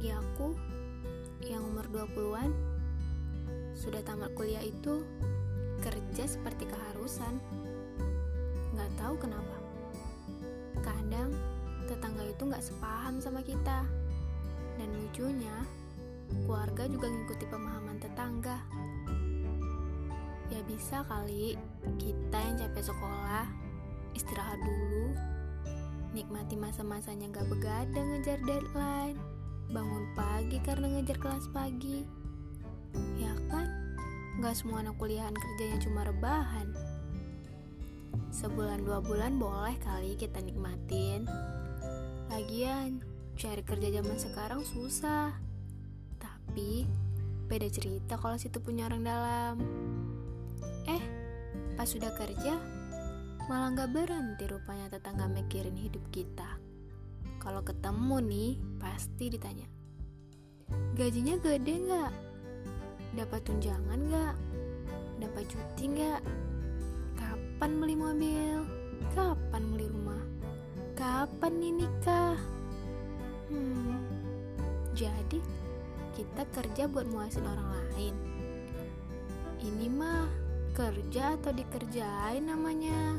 bagi aku yang umur 20-an sudah tamat kuliah itu kerja seperti keharusan. Nggak tahu kenapa. Kadang tetangga itu nggak sepaham sama kita. Dan lucunya, keluarga juga ngikuti pemahaman tetangga. Ya bisa kali kita yang capek sekolah, istirahat dulu, nikmati masa-masanya nggak begadang ngejar deadline bangun pagi karena ngejar kelas pagi. Ya kan, gak semua anak kuliahan kerjanya cuma rebahan. Sebulan dua bulan boleh kali kita nikmatin. Lagian, cari kerja zaman sekarang susah. Tapi, beda cerita kalau situ punya orang dalam. Eh, pas sudah kerja, malah gak berhenti rupanya tetangga mikirin hidup kita. Kalau ketemu nih, pasti ditanya. Gajinya gede gak? Dapat tunjangan gak? Dapat cuti gak? Kapan beli mobil? Kapan beli rumah? Kapan nih nikah? Hmm, jadi kita kerja buat muasin orang lain. Ini mah kerja atau dikerjain namanya.